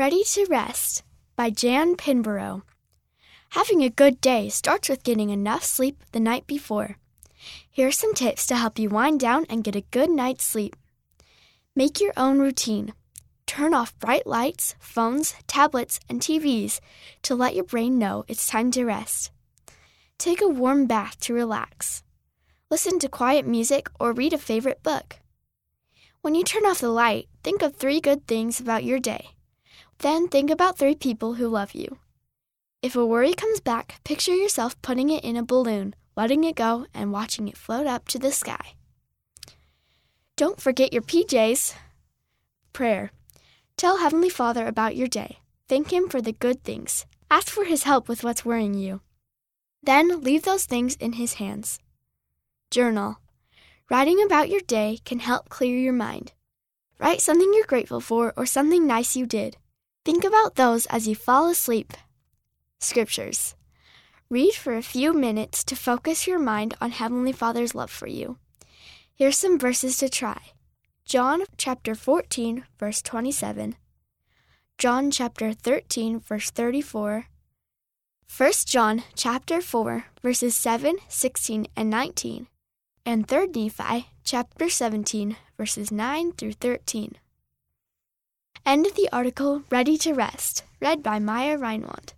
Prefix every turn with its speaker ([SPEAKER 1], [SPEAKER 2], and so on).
[SPEAKER 1] Ready to Rest by Jan Pinborough. Having a good day starts with getting enough sleep the night before. Here are some tips to help you wind down and get a good night's sleep. Make your own routine. Turn off bright lights, phones, tablets, and TVs to let your brain know it's time to rest. Take a warm bath to relax. Listen to quiet music or read a favorite book. When you turn off the light, think of three good things about your day. Then think about three people who love you. If a worry comes back, picture yourself putting it in a balloon, letting it go, and watching it float up to the sky. Don't forget your PJs. Prayer. Tell Heavenly Father about your day. Thank Him for the good things. Ask for His help with what's worrying you. Then leave those things in His hands. Journal. Writing about your day can help clear your mind. Write something you're grateful for or something nice you did. Think about those as you fall asleep. Scriptures. Read for a few minutes to focus your mind on Heavenly Father's love for you. Here's some verses to try. John chapter 14 verse 27. John chapter 13 verse 34. 1 John chapter 4 verses 7, 16 and 19 and 3 Nephi chapter 17 verses 9 through 13. End of the article Ready to Rest, read by Maya Reinwand.